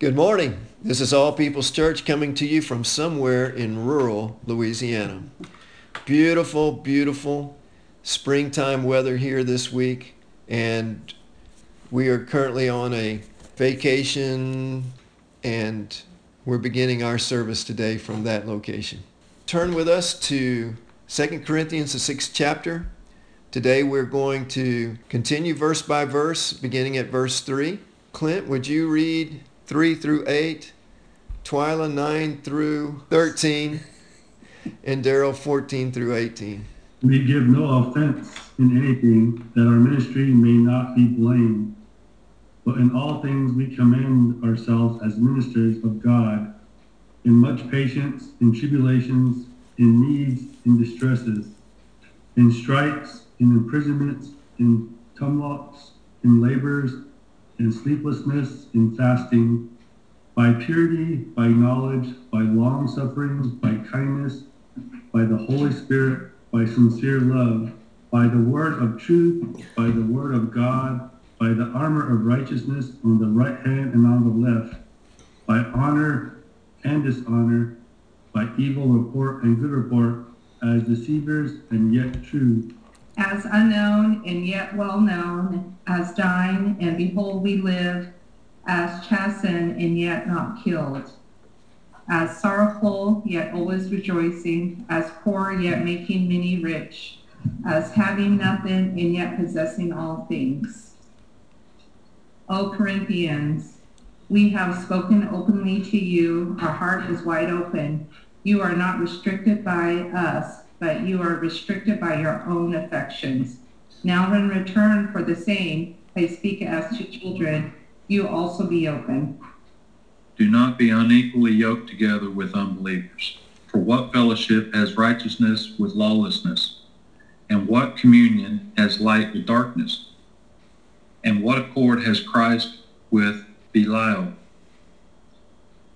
Good morning. This is All People's Church coming to you from somewhere in rural Louisiana. Beautiful, beautiful springtime weather here this week, and we are currently on a vacation, and we're beginning our service today from that location. Turn with us to 2 Corinthians, the sixth chapter. Today we're going to continue verse by verse, beginning at verse 3. Clint, would you read 3 through 8, Twyla 9 through 13, and Daryl 14 through 18. We give no offense in anything that our ministry may not be blamed, but in all things we commend ourselves as ministers of God, in much patience, in tribulations, in needs, in distresses, in stripes, in imprisonments, in tumults, in labors, in sleeplessness, in fasting, by purity, by knowledge, by long suffering, by kindness, by the Holy Spirit, by sincere love, by the word of truth, by the word of God, by the armor of righteousness on the right hand and on the left, by honor and dishonor, by evil report and good report, as deceivers and yet true, as unknown and yet well known, as dying and behold we live, as chastened and yet not killed, as sorrowful yet always rejoicing, as poor yet making many rich, as having nothing and yet possessing all things. O Corinthians, we have spoken openly to you, our heart is wide open. You are not restricted by us but you are restricted by your own affections. Now in return for the same, I speak as to children, you also be open. Do not be unequally yoked together with unbelievers. For what fellowship has righteousness with lawlessness? And what communion has light with darkness? And what accord has Christ with Belial?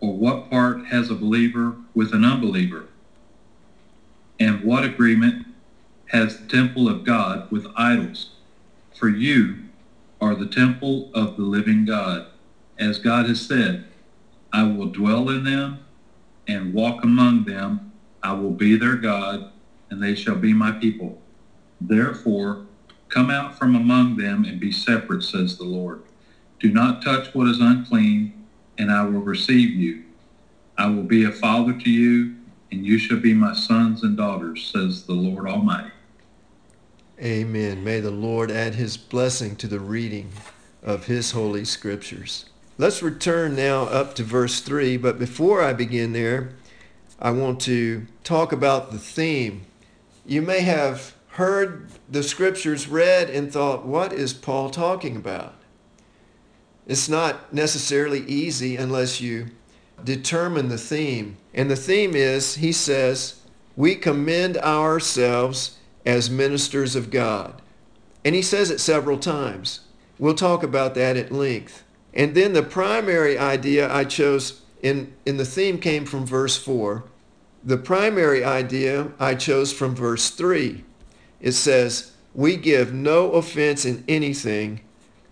Or what part has a believer with an unbeliever? And what agreement has the temple of God with idols? For you are the temple of the living God. As God has said, I will dwell in them and walk among them. I will be their God, and they shall be my people. Therefore, come out from among them and be separate, says the Lord. Do not touch what is unclean, and I will receive you. I will be a father to you, and you shall be my sons and daughters, says the Lord Almighty. Amen. May the Lord add his blessing to the reading of his holy scriptures. Let's return now up to verse 3, but before I begin there, I want to talk about the theme. You may have heard the scriptures read and thought, what is Paul talking about? It's not necessarily easy unless you determine the theme. And the theme is, he says, we commend ourselves as ministers of God. And he says it several times. We'll talk about that at length. And then the primary idea I chose in, in the theme came from verse 4. The primary idea I chose from verse 3. It says, we give no offense in anything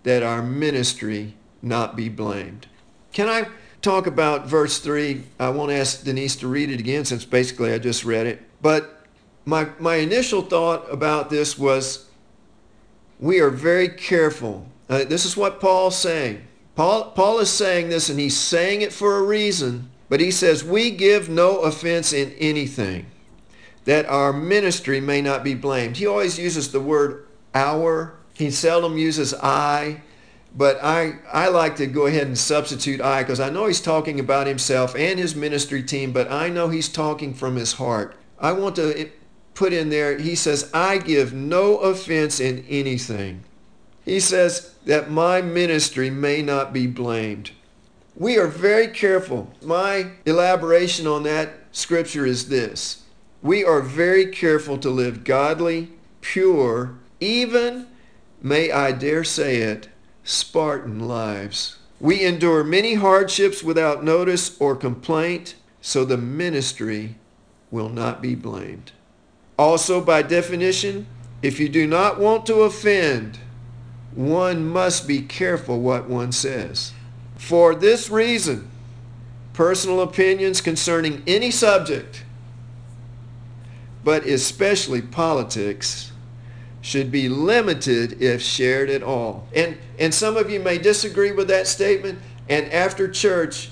that our ministry not be blamed. Can I talk about verse 3. I won't ask Denise to read it again since basically I just read it. But my, my initial thought about this was we are very careful. Uh, this is what Paul's saying. Paul, Paul is saying this and he's saying it for a reason. But he says, we give no offense in anything that our ministry may not be blamed. He always uses the word our. He seldom uses I. But I, I like to go ahead and substitute I because I know he's talking about himself and his ministry team, but I know he's talking from his heart. I want to eh, put in there, he says, I give no offense in anything. He says that my ministry may not be blamed. We are very careful. My elaboration on that scripture is this. We are very careful to live godly, pure, even, may I dare say it, Spartan lives. We endure many hardships without notice or complaint, so the ministry will not be blamed. Also, by definition, if you do not want to offend, one must be careful what one says. For this reason, personal opinions concerning any subject, but especially politics, should be limited if shared at all. And, and some of you may disagree with that statement, and after church,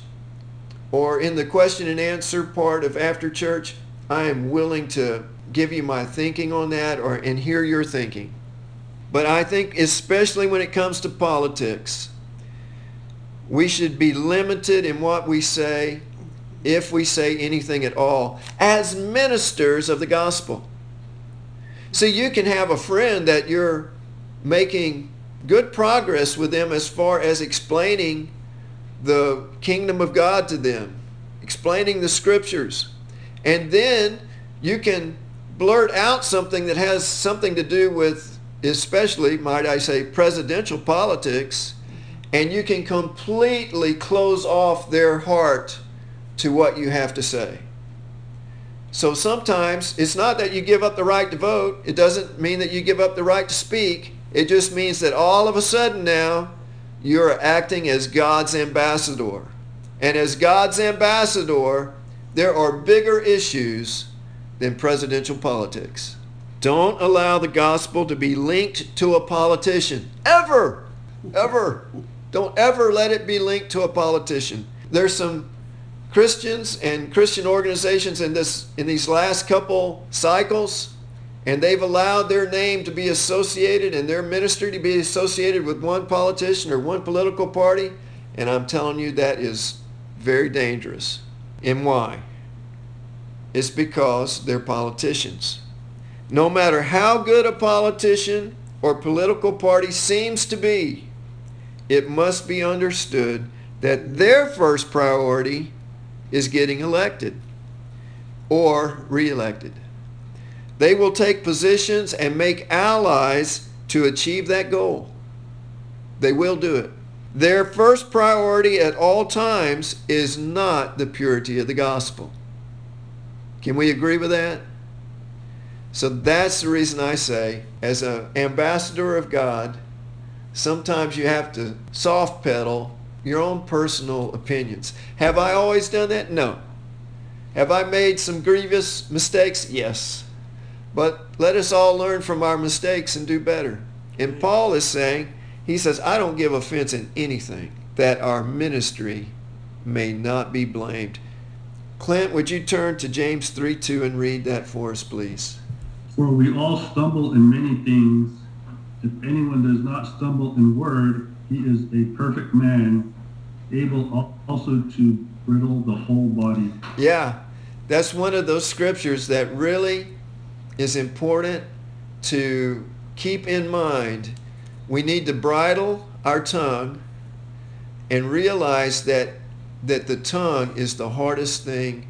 or in the question and answer part of after church, I am willing to give you my thinking on that or and hear your thinking. But I think especially when it comes to politics, we should be limited in what we say if we say anything at all as ministers of the gospel. See, you can have a friend that you're making good progress with them as far as explaining the kingdom of God to them, explaining the scriptures. And then you can blurt out something that has something to do with, especially, might I say, presidential politics, and you can completely close off their heart to what you have to say. So sometimes it's not that you give up the right to vote. It doesn't mean that you give up the right to speak. It just means that all of a sudden now you're acting as God's ambassador. And as God's ambassador, there are bigger issues than presidential politics. Don't allow the gospel to be linked to a politician. Ever. Ever. Don't ever let it be linked to a politician. There's some Christians and Christian organizations in this in these last couple cycles and they've allowed their name to be associated and their ministry to be associated with one politician or one political party and I'm telling you that is very dangerous. And why? It's because they're politicians. No matter how good a politician or political party seems to be, it must be understood that their first priority is getting elected or reelected. They will take positions and make allies to achieve that goal. They will do it. Their first priority at all times is not the purity of the gospel. Can we agree with that? So that's the reason I say, as an ambassador of God, sometimes you have to soft pedal your own personal opinions. Have I always done that? No. Have I made some grievous mistakes? Yes. But let us all learn from our mistakes and do better. And Paul is saying, he says, I don't give offense in anything that our ministry may not be blamed. Clint, would you turn to James 3 2 and read that for us, please? For we all stumble in many things. If anyone does not stumble in word, he is a perfect man, able also to bridle the whole body. Yeah, that's one of those scriptures that really is important to keep in mind. We need to bridle our tongue and realize that that the tongue is the hardest thing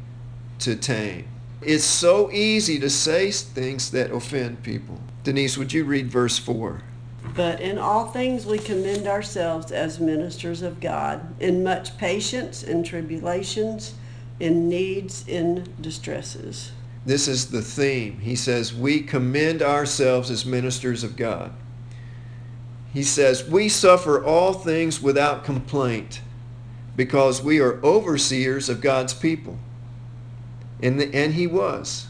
to tame. It's so easy to say things that offend people. Denise, would you read verse 4? But in all things we commend ourselves as ministers of God, in much patience, in tribulations, in needs, in distresses. This is the theme. He says, We commend ourselves as ministers of God. He says, We suffer all things without complaint because we are overseers of God's people. And, the, and he was.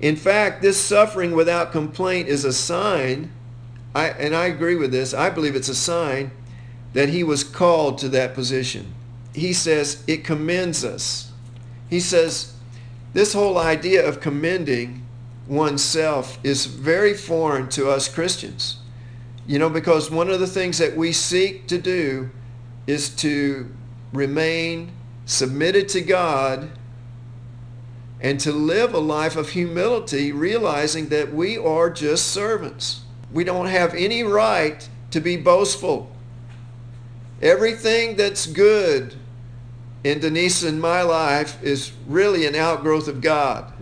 In fact, this suffering without complaint is a sign, I, and I agree with this, I believe it's a sign that he was called to that position. He says it commends us. He says this whole idea of commending oneself is very foreign to us Christians. You know, because one of the things that we seek to do is to remain submitted to God and to live a life of humility, realizing that we are just servants. We don't have any right to be boastful. Everything that's good in Denise and my life is really an outgrowth of God.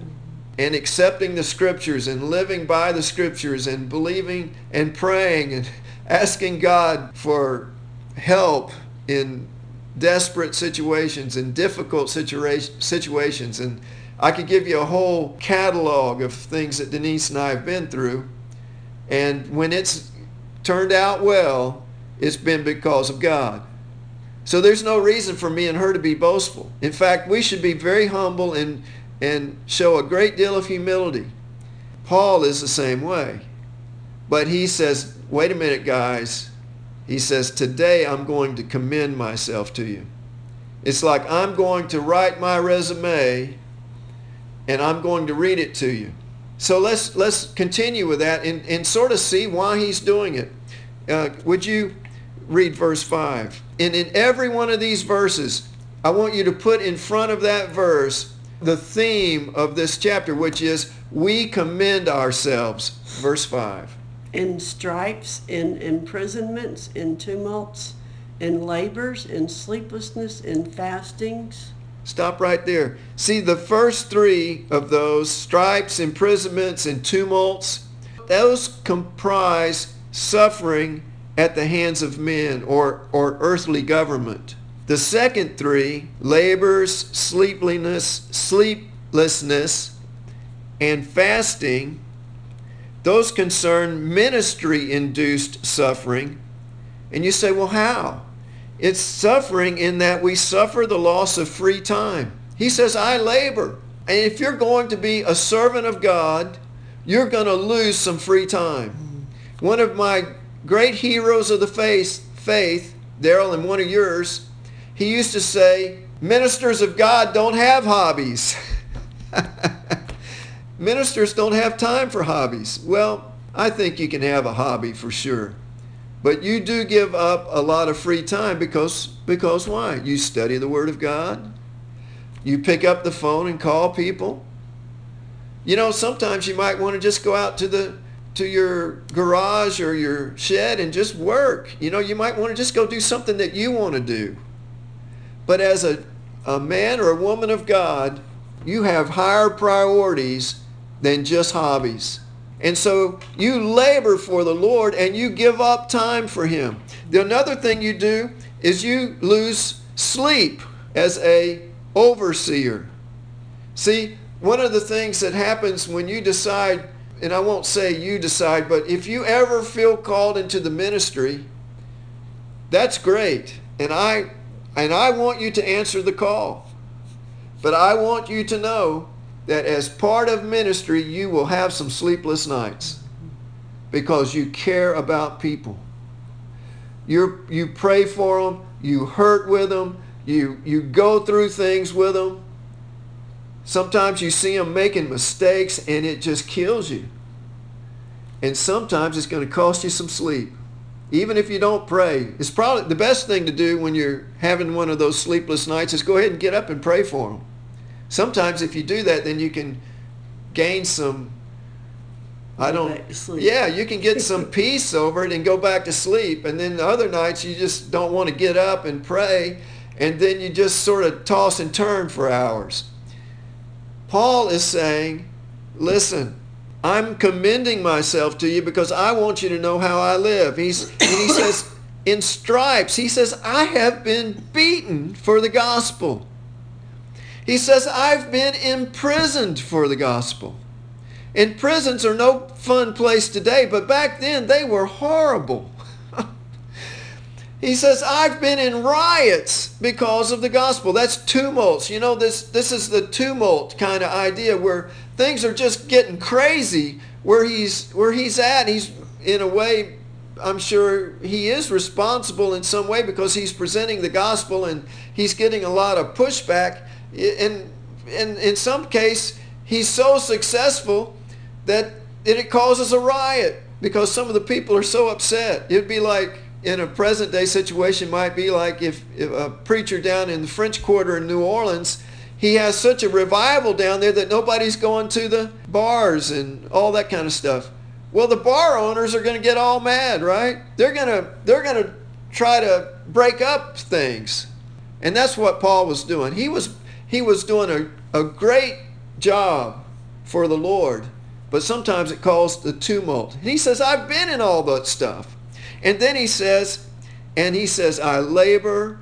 And accepting the scriptures and living by the scriptures and believing and praying and asking God for help in desperate situations and difficult situa- situations. And I could give you a whole catalog of things that Denise and I have been through. And when it's turned out well, it's been because of God. So there's no reason for me and her to be boastful. In fact, we should be very humble and, and show a great deal of humility. Paul is the same way. But he says, wait a minute, guys. He says, today I'm going to commend myself to you. It's like I'm going to write my resume and I'm going to read it to you. So let's let's continue with that and, and sort of see why he's doing it. Uh, would you read verse 5? And in every one of these verses, I want you to put in front of that verse the theme of this chapter, which is we commend ourselves. Verse 5. In stripes, in imprisonments, in tumults, in labors, in sleeplessness, in fastings. Stop right there. See, the first three of those stripes, imprisonments, and tumults, those comprise suffering at the hands of men or, or earthly government. The second three, labors, sleepiness, sleeplessness, and fasting, those concern ministry-induced suffering. And you say, well, how? It's suffering in that we suffer the loss of free time. He says, I labor. And if you're going to be a servant of God, you're going to lose some free time. One of my great heroes of the faith, faith Daryl, and one of yours, he used to say, ministers of God don't have hobbies. ministers don't have time for hobbies. Well, I think you can have a hobby for sure. But you do give up a lot of free time because because why? You study the word of God. You pick up the phone and call people. You know, sometimes you might want to just go out to the to your garage or your shed and just work. You know, you might want to just go do something that you want to do. But as a, a man or a woman of God, you have higher priorities than just hobbies. And so you labor for the Lord and you give up time for him. The another thing you do is you lose sleep as a overseer. See, one of the things that happens when you decide, and I won't say you decide, but if you ever feel called into the ministry, that's great. And I and I want you to answer the call. But I want you to know that as part of ministry, you will have some sleepless nights because you care about people. you you pray for them, you hurt with them, you, you go through things with them. Sometimes you see them making mistakes and it just kills you. And sometimes it's going to cost you some sleep. Even if you don't pray, it's probably the best thing to do when you're having one of those sleepless nights is go ahead and get up and pray for them sometimes if you do that, then you can gain some. I don't. Yeah, you can get some peace over it and go back to sleep. And then the other nights you just don't want to get up and pray, and then you just sort of toss and turn for hours. Paul is saying, listen, I'm commending myself to you because I want you to know how I live. He's, and he says, in stripes, he says, I have been beaten for the gospel. He says, I've been imprisoned for the gospel. And prisons are no fun place today, but back then they were horrible. he says, I've been in riots because of the gospel. That's tumults. You know, this, this is the tumult kind of idea where things are just getting crazy where he's, where he's at. He's, in a way, I'm sure he is responsible in some way because he's presenting the gospel and he's getting a lot of pushback in, in, in some case, he's so successful that it causes a riot because some of the people are so upset. It'd be like in a present day situation might be like if, if a preacher down in the French Quarter in New Orleans, he has such a revival down there that nobody's going to the bars and all that kind of stuff. Well, the bar owners are going to get all mad, right? They're going to they're going to try to break up things. And that's what Paul was doing. He was he was doing a, a great job for the Lord, but sometimes it caused the tumult. And he says, I've been in all that stuff. And then he says, and he says, I labor,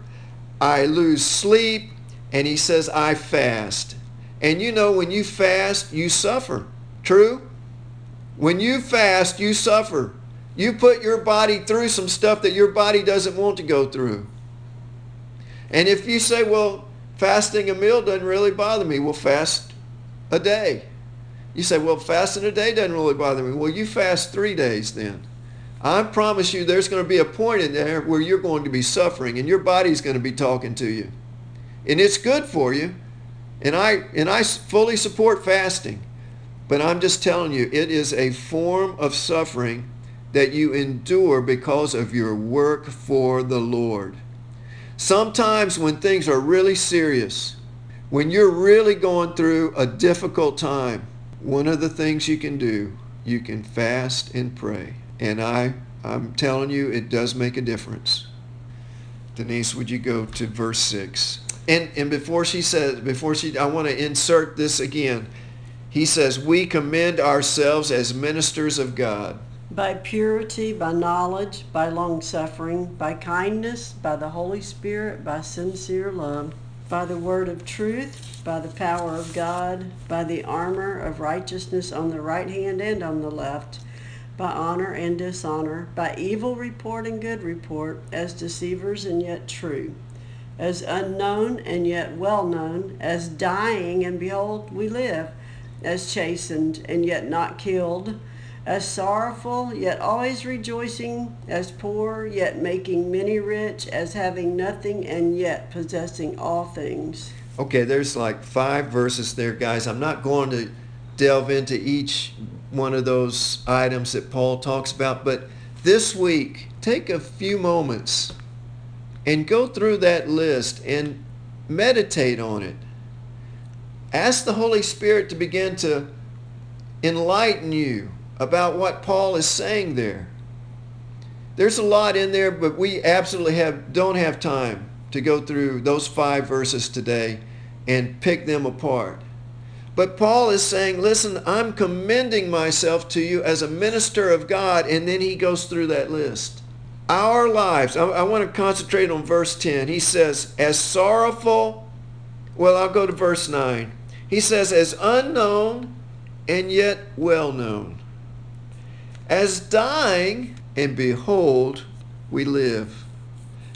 I lose sleep, and he says, I fast. And you know, when you fast, you suffer. True? When you fast, you suffer. You put your body through some stuff that your body doesn't want to go through. And if you say, well, fasting a meal doesn't really bother me, well, fast a day. You say, well, fasting a day doesn't really bother me. Well, you fast three days then. I promise you there's going to be a point in there where you're going to be suffering and your body's going to be talking to you. And it's good for you. And I, and I fully support fasting. But I'm just telling you, it is a form of suffering that you endure because of your work for the Lord. Sometimes when things are really serious, when you're really going through a difficult time, one of the things you can do, you can fast and pray. And I, I'm telling you, it does make a difference. Denise, would you go to verse 6? And, and before she says, before she, I want to insert this again. He says, we commend ourselves as ministers of God. By purity, by knowledge, by long suffering, by kindness, by the Holy Spirit, by sincere love, by the word of truth, by the power of God, by the armor of righteousness on the right hand and on the left, by honor and dishonor, by evil report and good report, as deceivers and yet true, as unknown and yet well known, as dying and behold we live, as chastened and yet not killed, as sorrowful, yet always rejoicing, as poor, yet making many rich, as having nothing and yet possessing all things. Okay, there's like five verses there, guys. I'm not going to delve into each one of those items that Paul talks about, but this week, take a few moments and go through that list and meditate on it. Ask the Holy Spirit to begin to enlighten you about what Paul is saying there. There's a lot in there, but we absolutely have don't have time to go through those five verses today and pick them apart. But Paul is saying, listen, I'm commending myself to you as a minister of God, and then he goes through that list. Our lives, I, I want to concentrate on verse 10. He says, as sorrowful, well, I'll go to verse 9. He says, as unknown and yet well known as dying, and behold, we live.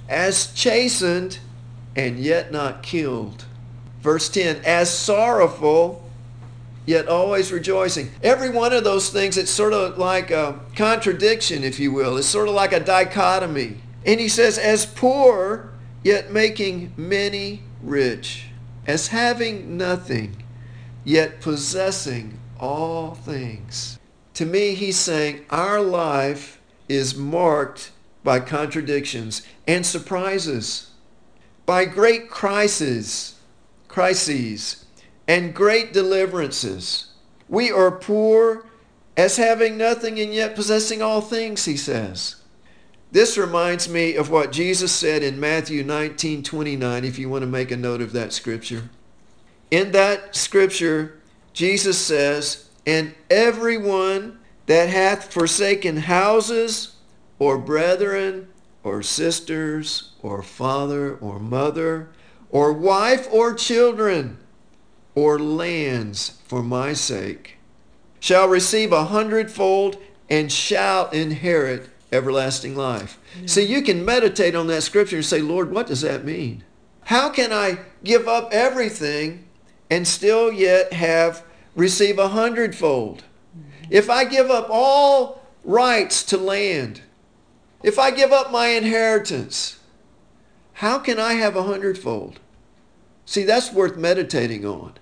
As chastened, and yet not killed. Verse 10, as sorrowful, yet always rejoicing. Every one of those things, it's sort of like a contradiction, if you will. It's sort of like a dichotomy. And he says, as poor, yet making many rich. As having nothing, yet possessing all things. To me, he's saying our life is marked by contradictions and surprises, by great crises, crises, and great deliverances. We are poor as having nothing and yet possessing all things, he says. This reminds me of what Jesus said in Matthew 19, 29, if you want to make a note of that scripture. In that scripture, Jesus says, and everyone that hath forsaken houses, or brethren, or sisters, or father, or mother, or wife, or children, or lands for my sake, shall receive a hundredfold and shall inherit everlasting life. Yeah. So you can meditate on that scripture and say, Lord, what does that mean? How can I give up everything and still yet have receive a hundredfold. If I give up all rights to land, if I give up my inheritance, how can I have a hundredfold? See, that's worth meditating on.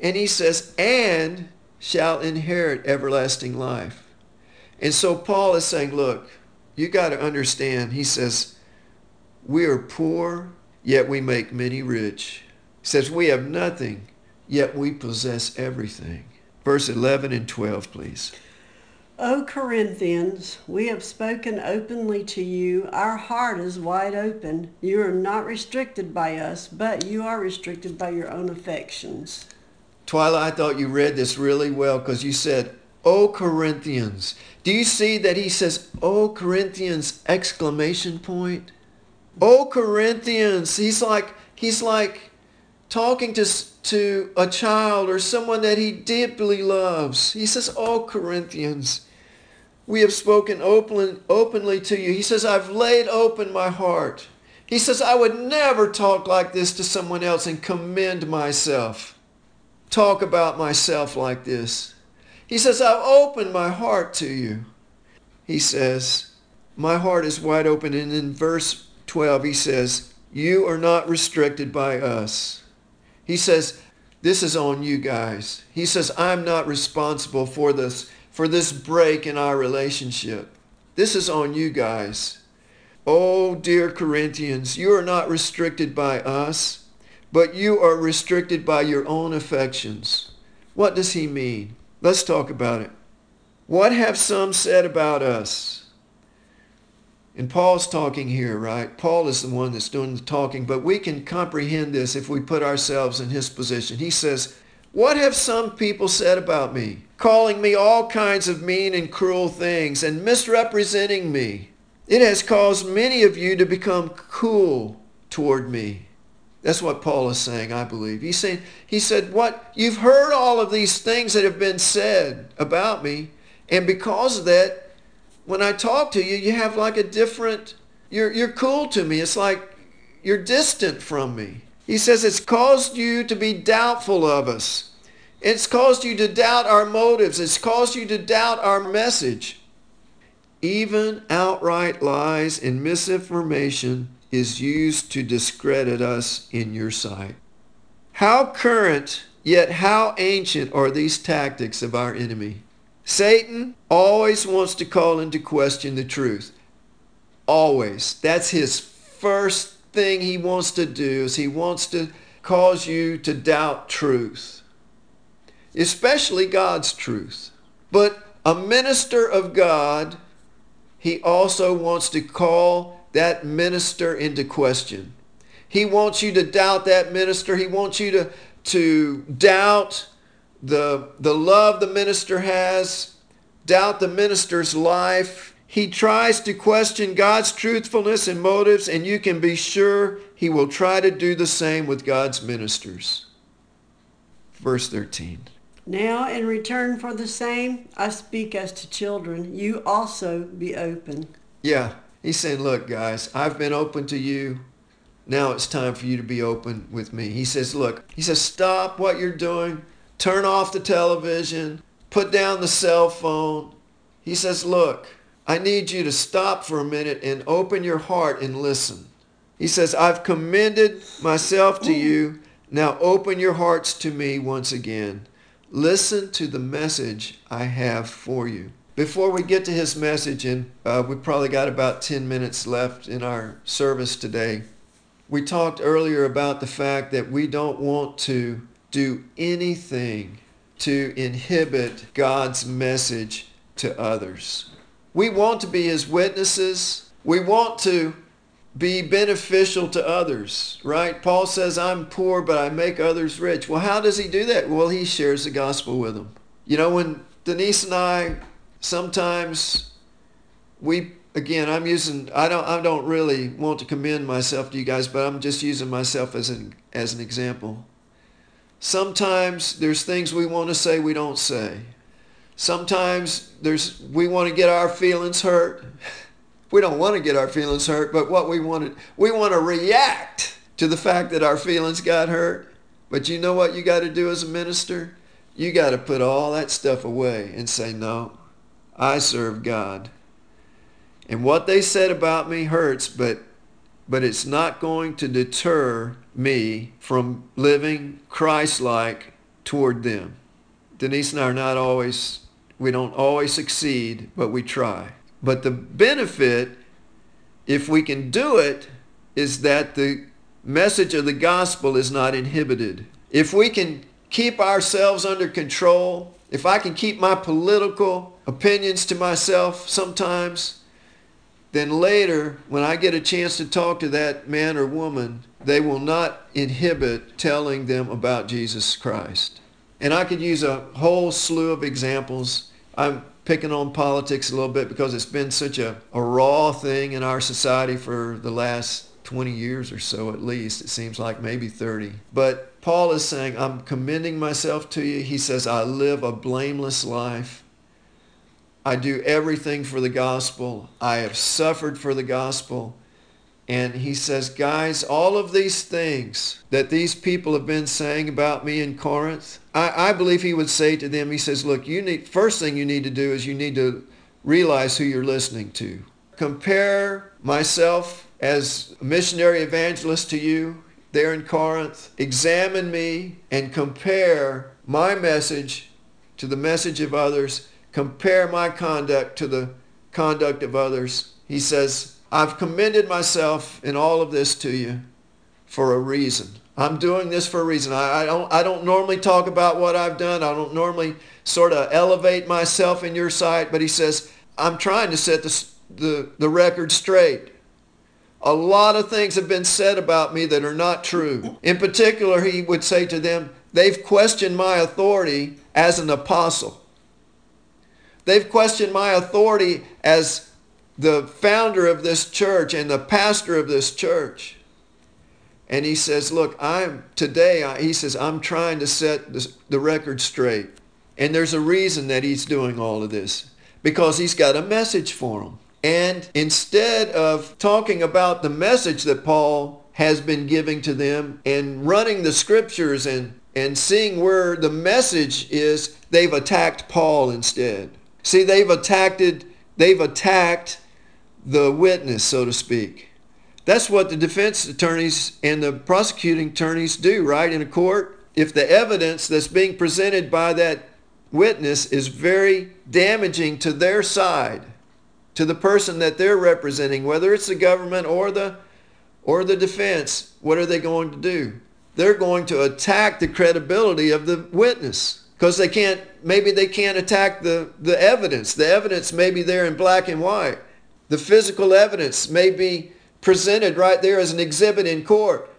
And he says, and shall inherit everlasting life. And so Paul is saying, look, you got to understand. He says, we are poor, yet we make many rich. He says, we have nothing, yet we possess everything. Verse 11 and 12, please. O Corinthians, we have spoken openly to you. Our heart is wide open. You are not restricted by us, but you are restricted by your own affections. Twyla, I thought you read this really well because you said, O Corinthians. Do you see that he says, O Corinthians, exclamation point? O Corinthians. He's like, he's like, talking to, to a child or someone that he deeply loves. He says, Oh, Corinthians, we have spoken open, openly to you. He says, I've laid open my heart. He says, I would never talk like this to someone else and commend myself. Talk about myself like this. He says, I've opened my heart to you. He says, my heart is wide open. And in verse 12, he says, you are not restricted by us. He says, this is on you guys. He says, I'm not responsible for this, for this break in our relationship. This is on you guys. Oh, dear Corinthians, you are not restricted by us, but you are restricted by your own affections. What does he mean? Let's talk about it. What have some said about us? And Paul's talking here, right? Paul is the one that's doing the talking, but we can comprehend this if we put ourselves in his position. He says, What have some people said about me? Calling me all kinds of mean and cruel things and misrepresenting me. It has caused many of you to become cool toward me. That's what Paul is saying, I believe. He's saying, he said, what, you've heard all of these things that have been said about me. And because of that, when I talk to you, you have like a different, you're, you're cool to me. It's like you're distant from me. He says it's caused you to be doubtful of us. It's caused you to doubt our motives. It's caused you to doubt our message. Even outright lies and misinformation is used to discredit us in your sight. How current, yet how ancient are these tactics of our enemy? Satan always wants to call into question the truth. Always. That's his first thing he wants to do is he wants to cause you to doubt truth, especially God's truth. But a minister of God he also wants to call that minister into question. He wants you to doubt that minister. He wants you to, to doubt the, the love the minister has, doubt the minister's life. He tries to question God's truthfulness and motives, and you can be sure he will try to do the same with God's ministers. Verse 13. Now, in return for the same, I speak as to children. You also be open. Yeah, he's saying, look, guys, I've been open to you. Now it's time for you to be open with me. He says, look, he says, stop what you're doing. Turn off the television. Put down the cell phone. He says, look, I need you to stop for a minute and open your heart and listen. He says, I've commended myself to you. Now open your hearts to me once again. Listen to the message I have for you. Before we get to his message, and uh, we probably got about 10 minutes left in our service today, we talked earlier about the fact that we don't want to do anything to inhibit God's message to others. We want to be his witnesses. We want to be beneficial to others, right? Paul says, I'm poor, but I make others rich. Well, how does he do that? Well, he shares the gospel with them. You know, when Denise and I sometimes we again I'm using I don't I don't really want to commend myself to you guys, but I'm just using myself as an as an example. Sometimes there's things we want to say we don't say. Sometimes there's we want to get our feelings hurt. we don't want to get our feelings hurt, but what we want to, we want to react to the fact that our feelings got hurt. But you know what you got to do as a minister? You got to put all that stuff away and say, no, I serve God. And what they said about me hurts, but, but it's not going to deter me from living Christ-like toward them. Denise and I are not always, we don't always succeed, but we try. But the benefit, if we can do it, is that the message of the gospel is not inhibited. If we can keep ourselves under control, if I can keep my political opinions to myself sometimes, then later, when I get a chance to talk to that man or woman, they will not inhibit telling them about Jesus Christ. And I could use a whole slew of examples. I'm picking on politics a little bit because it's been such a, a raw thing in our society for the last 20 years or so at least. It seems like maybe 30. But Paul is saying, I'm commending myself to you. He says, I live a blameless life. I do everything for the gospel. I have suffered for the gospel. And he says, guys, all of these things that these people have been saying about me in Corinth, I, I believe he would say to them, he says, look, you need, first thing you need to do is you need to realize who you're listening to. Compare myself as a missionary evangelist to you there in Corinth. Examine me and compare my message to the message of others. Compare my conduct to the conduct of others. He says, I've commended myself in all of this to you for a reason. I'm doing this for a reason. I, I, don't, I don't normally talk about what I've done. I don't normally sort of elevate myself in your sight. But he says, I'm trying to set the, the, the record straight. A lot of things have been said about me that are not true. In particular, he would say to them, they've questioned my authority as an apostle. They've questioned my authority as the founder of this church and the pastor of this church. And he says, look, I'm today, he says, I'm trying to set the record straight. And there's a reason that he's doing all of this because he's got a message for them. And instead of talking about the message that Paul has been giving to them and running the scriptures and, and seeing where the message is, they've attacked Paul instead. See, they've attacked, they've attacked the witness, so to speak. That's what the defense attorneys and the prosecuting attorneys do, right, in a court. If the evidence that's being presented by that witness is very damaging to their side, to the person that they're representing, whether it's the government or the or the defense, what are they going to do? They're going to attack the credibility of the witness because they can't maybe they can't attack the the evidence. The evidence may be there in black and white. The physical evidence may be presented right there as an exhibit in court.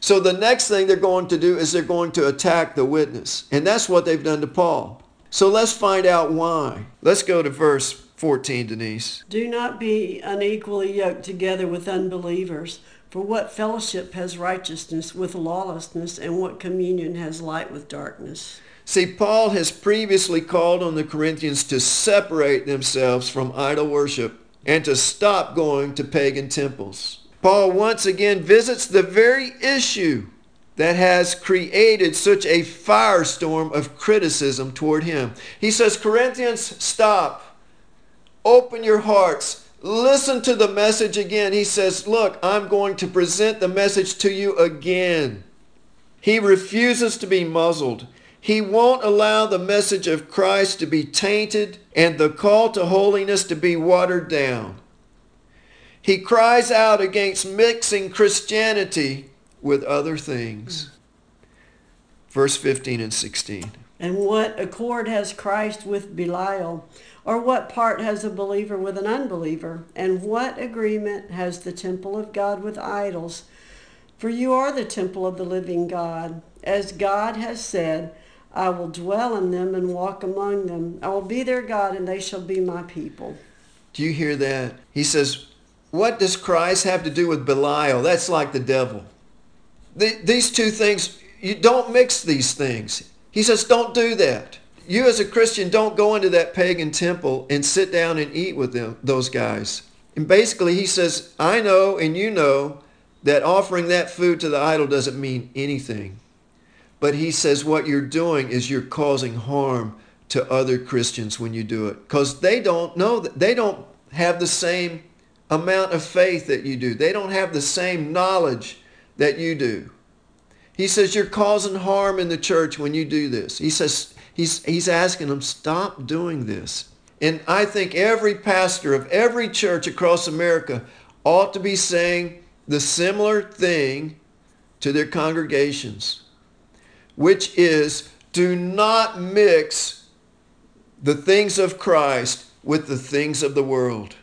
So the next thing they're going to do is they're going to attack the witness. And that's what they've done to Paul. So let's find out why. Let's go to verse 14, Denise. Do not be unequally yoked together with unbelievers. For what fellowship has righteousness with lawlessness, and what communion has light with darkness? See, Paul has previously called on the Corinthians to separate themselves from idol worship and to stop going to pagan temples. Paul once again visits the very issue that has created such a firestorm of criticism toward him. He says, Corinthians, stop. Open your hearts. Listen to the message again. He says, look, I'm going to present the message to you again. He refuses to be muzzled. He won't allow the message of Christ to be tainted and the call to holiness to be watered down. He cries out against mixing Christianity with other things. Verse 15 and 16. And what accord has Christ with Belial? Or what part has a believer with an unbeliever? And what agreement has the temple of God with idols? For you are the temple of the living God. As God has said, I will dwell in them and walk among them. I will be their God and they shall be my people. Do you hear that? He says, What does Christ have to do with Belial? That's like the devil. The, these two things, you don't mix these things. He says, Don't do that. You as a Christian don't go into that pagan temple and sit down and eat with them, those guys. And basically, he says, I know and you know that offering that food to the idol doesn't mean anything. But he says what you're doing is you're causing harm to other Christians when you do it because they don't know they don't have the same amount of faith that you do. They don't have the same knowledge that you do. He says you're causing harm in the church when you do this. He says he's he's asking them stop doing this. And I think every pastor of every church across America ought to be saying the similar thing to their congregations which is do not mix the things of Christ with the things of the world.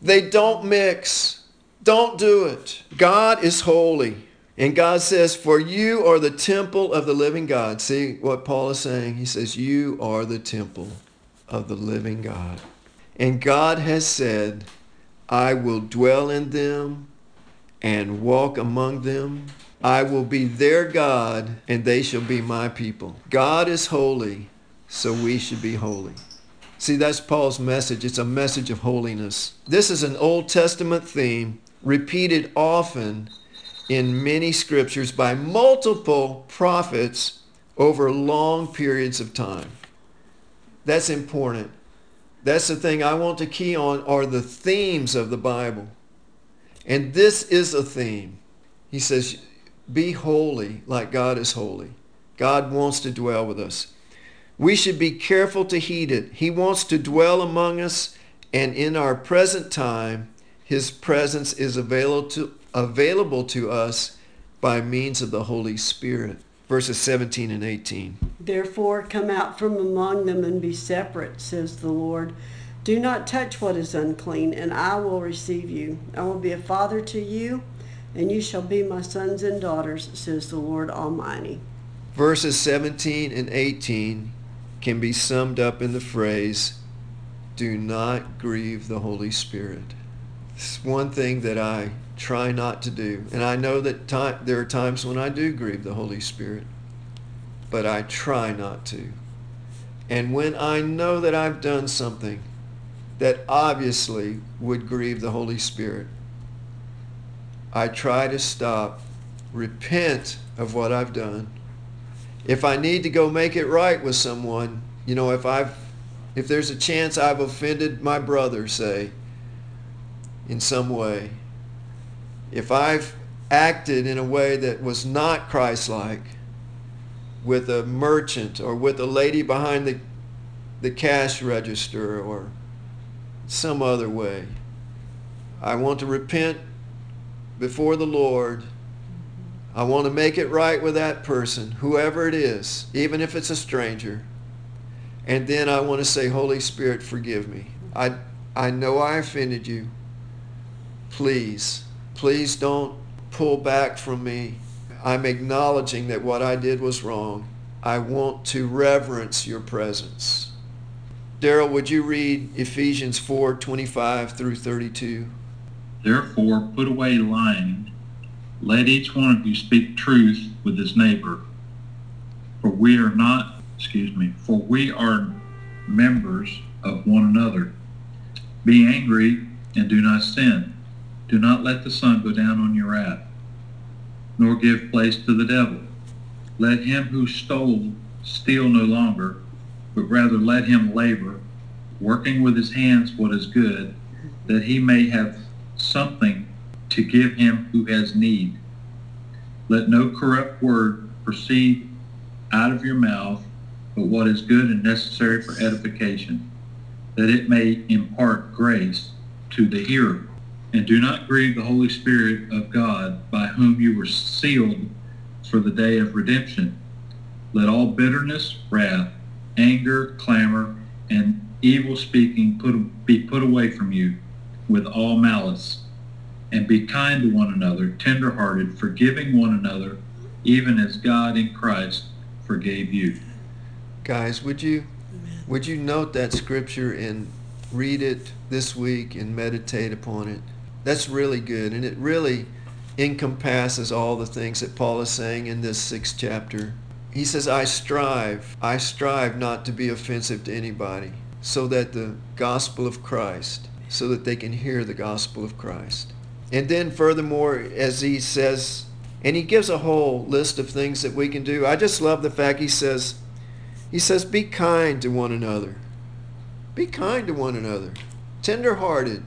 They don't mix. Don't do it. God is holy. And God says, For you are the temple of the living God. See what Paul is saying? He says, You are the temple of the living God. And God has said, I will dwell in them and walk among them I will be their God, and they shall be my people. God is holy, so we should be holy. See, that's Paul's message. It's a message of holiness. This is an Old Testament theme repeated often in many scriptures by multiple prophets over long periods of time. That's important. That's the thing I want to key on are the themes of the Bible. And this is a theme. He says, be holy like God is holy. God wants to dwell with us. We should be careful to heed it. He wants to dwell among us, and in our present time, his presence is available to, available to us by means of the Holy Spirit. Verses 17 and 18. Therefore, come out from among them and be separate, says the Lord. Do not touch what is unclean, and I will receive you. I will be a father to you, and you shall be my sons and daughters, says the Lord Almighty. Verses 17 and 18 can be summed up in the phrase, do not grieve the Holy Spirit. It's one thing that I try not to do. And I know that time, there are times when I do grieve the Holy Spirit, but I try not to. And when I know that I've done something that obviously would grieve the Holy Spirit, I try to stop, repent of what I've done. If I need to go make it right with someone, you know, if I've if there's a chance I've offended my brother, say, in some way, if I've acted in a way that was not Christ-like with a merchant or with a lady behind the, the cash register or some other way, I want to repent before the Lord. I want to make it right with that person, whoever it is, even if it's a stranger. And then I want to say, Holy Spirit, forgive me. I, I know I offended you. Please, please don't pull back from me. I'm acknowledging that what I did was wrong. I want to reverence your presence. Daryl, would you read Ephesians 4 25 through 32? Therefore, put away lying. Let each one of you speak truth with his neighbor. For we are not, excuse me, for we are members of one another. Be angry and do not sin. Do not let the sun go down on your wrath, nor give place to the devil. Let him who stole steal no longer, but rather let him labor, working with his hands what is good, that he may have something to give him who has need. Let no corrupt word proceed out of your mouth, but what is good and necessary for edification, that it may impart grace to the hearer. And do not grieve the Holy Spirit of God, by whom you were sealed for the day of redemption. Let all bitterness, wrath, anger, clamor, and evil speaking put, be put away from you with all malice. And be kind to one another, tenderhearted, forgiving one another, even as God in Christ forgave you. Guys, would you would you note that scripture and read it this week and meditate upon it? That's really good, and it really encompasses all the things that Paul is saying in this sixth chapter. He says, I strive, I strive not to be offensive to anybody, so that the gospel of Christ, so that they can hear the gospel of Christ. And then furthermore, as he says, and he gives a whole list of things that we can do. I just love the fact he says, he says, be kind to one another. Be kind to one another. Tenderhearted.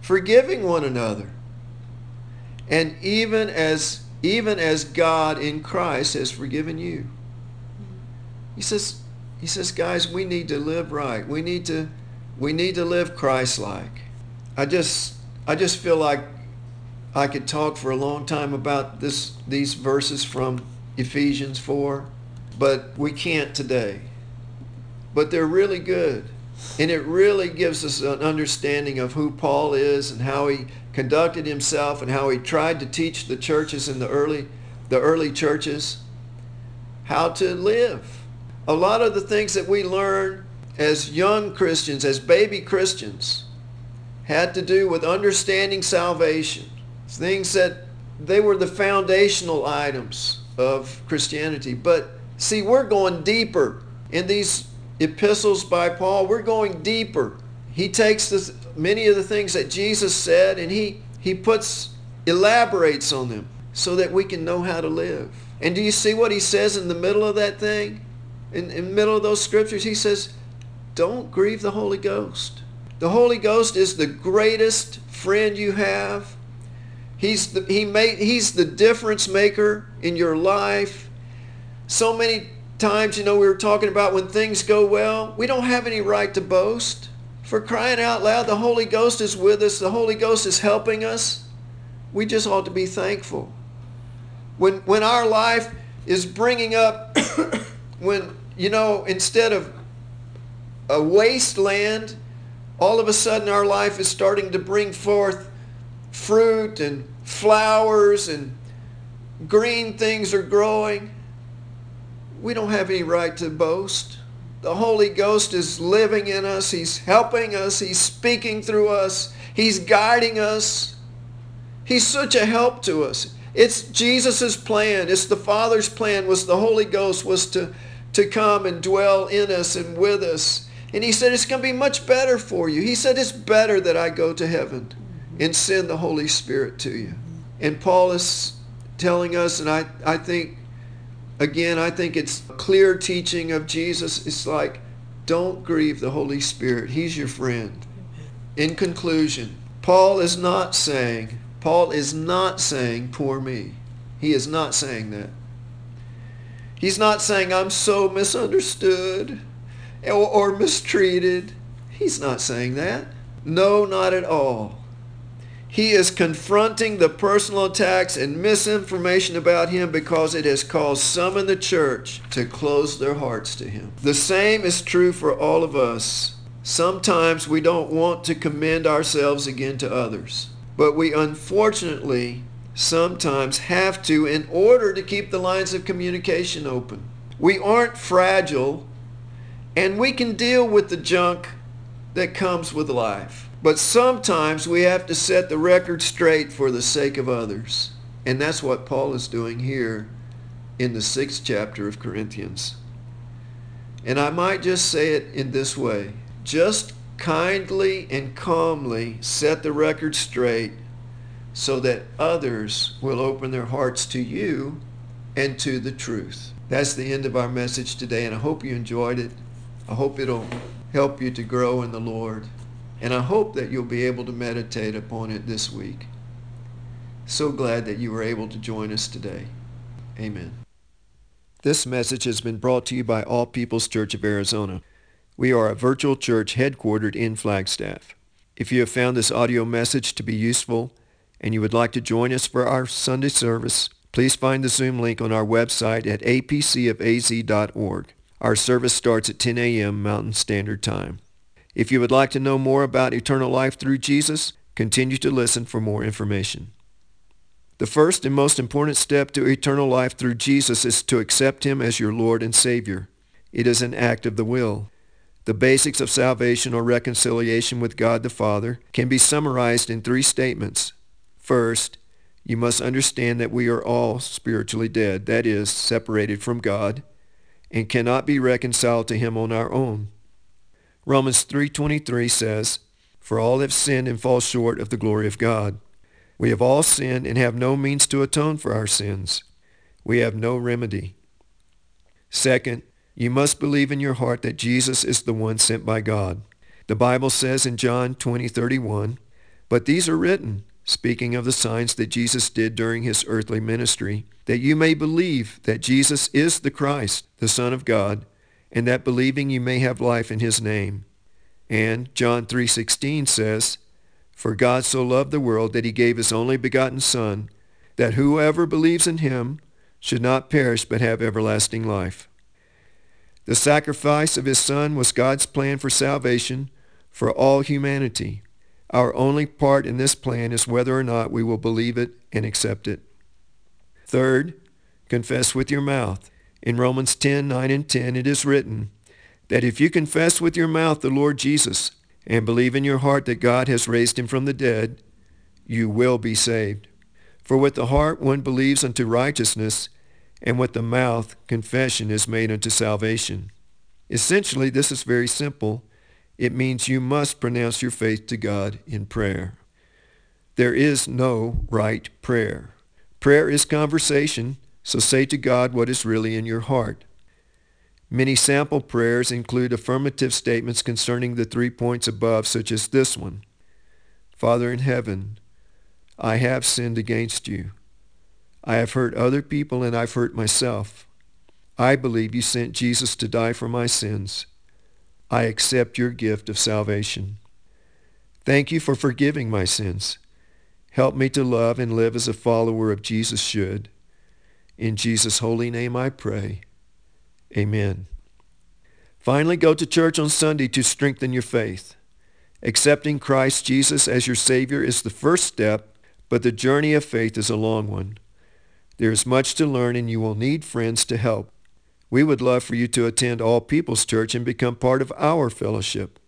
Forgiving one another. And even as even as God in Christ has forgiven you. He says, he says, guys, we need to live right. We need to we need to live Christ-like. I just I just feel like I could talk for a long time about this these verses from Ephesians 4, but we can't today. But they're really good. And it really gives us an understanding of who Paul is and how he conducted himself and how he tried to teach the churches in the early the early churches how to live. A lot of the things that we learn as young Christians, as baby Christians, had to do with understanding salvation. Things that they were the foundational items of Christianity. But see, we're going deeper in these epistles by Paul. We're going deeper. He takes this, many of the things that Jesus said and he, He puts, elaborates on them so that we can know how to live. And do you see what he says in the middle of that thing? In, in the middle of those scriptures, he says, don't grieve the Holy Ghost. The Holy Ghost is the greatest friend you have. He's the, he made, he's the difference maker in your life. So many times, you know, we were talking about when things go well, we don't have any right to boast. For crying out loud, the Holy Ghost is with us. The Holy Ghost is helping us. We just ought to be thankful. When, when our life is bringing up, when, you know, instead of a wasteland, all of a sudden our life is starting to bring forth fruit and flowers and green things are growing. We don't have any right to boast. The Holy Ghost is living in us. He's helping us. He's speaking through us. He's guiding us. He's such a help to us. It's Jesus' plan. It's the Father's plan was the Holy Ghost was to, to come and dwell in us and with us. And he said, it's going to be much better for you. He said, it's better that I go to heaven and send the Holy Spirit to you. And Paul is telling us, and I, I think Again, I think it's clear teaching of Jesus. It's like, don't grieve the Holy Spirit. He's your friend. In conclusion, Paul is not saying, Paul is not saying, poor me. He is not saying that. He's not saying, I'm so misunderstood or, or mistreated. He's not saying that. No, not at all. He is confronting the personal attacks and misinformation about him because it has caused some in the church to close their hearts to him. The same is true for all of us. Sometimes we don't want to commend ourselves again to others, but we unfortunately sometimes have to in order to keep the lines of communication open. We aren't fragile and we can deal with the junk that comes with life. But sometimes we have to set the record straight for the sake of others. And that's what Paul is doing here in the sixth chapter of Corinthians. And I might just say it in this way. Just kindly and calmly set the record straight so that others will open their hearts to you and to the truth. That's the end of our message today, and I hope you enjoyed it. I hope it'll help you to grow in the Lord. And I hope that you'll be able to meditate upon it this week. So glad that you were able to join us today. Amen. This message has been brought to you by All People's Church of Arizona. We are a virtual church headquartered in Flagstaff. If you have found this audio message to be useful and you would like to join us for our Sunday service, please find the Zoom link on our website at apcofaz.org. Our service starts at 10 a.m. Mountain Standard Time. If you would like to know more about eternal life through Jesus, continue to listen for more information. The first and most important step to eternal life through Jesus is to accept him as your Lord and Savior. It is an act of the will. The basics of salvation or reconciliation with God the Father can be summarized in three statements. First, you must understand that we are all spiritually dead, that is, separated from God, and cannot be reconciled to him on our own. Romans 3.23 says, For all have sinned and fall short of the glory of God. We have all sinned and have no means to atone for our sins. We have no remedy. Second, you must believe in your heart that Jesus is the one sent by God. The Bible says in John 20:31, "But these are written, speaking of the signs that Jesus did during his earthly ministry, that you may believe that Jesus is the Christ, the Son of God, and that believing you may have life in his name. And John 3:16 says, "For God so loved the world that he gave his only begotten son, that whoever believes in him should not perish but have everlasting life." The sacrifice of his son was God's plan for salvation for all humanity. Our only part in this plan is whether or not we will believe it and accept it. Third, confess with your mouth. In Romans 10, 9 and 10, it is written that if you confess with your mouth the Lord Jesus and believe in your heart that God has raised him from the dead, you will be saved. For with the heart one believes unto righteousness, and with the mouth confession is made unto salvation. Essentially, this is very simple. It means you must pronounce your faith to God in prayer. There is no right prayer. Prayer is conversation, so say to God what is really in your heart. Many sample prayers include affirmative statements concerning the three points above, such as this one. Father in heaven, I have sinned against you. I have hurt other people and I've hurt myself. I believe you sent Jesus to die for my sins. I accept your gift of salvation. Thank you for forgiving my sins. Help me to love and live as a follower of Jesus should. In Jesus' holy name I pray. Amen. Finally, go to church on Sunday to strengthen your faith. Accepting Christ Jesus as your Savior is the first step, but the journey of faith is a long one. There is much to learn and you will need friends to help. We would love for you to attend All People's Church and become part of our fellowship.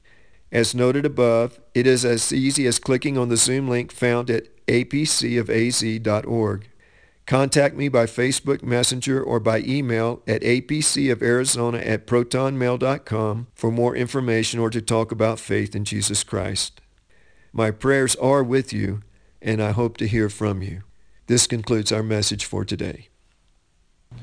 As noted above, it is as easy as clicking on the Zoom link found at apcofaz.org. Contact me by Facebook Messenger or by email at apcofarizona at protonmail.com for more information or to talk about faith in Jesus Christ. My prayers are with you, and I hope to hear from you. This concludes our message for today.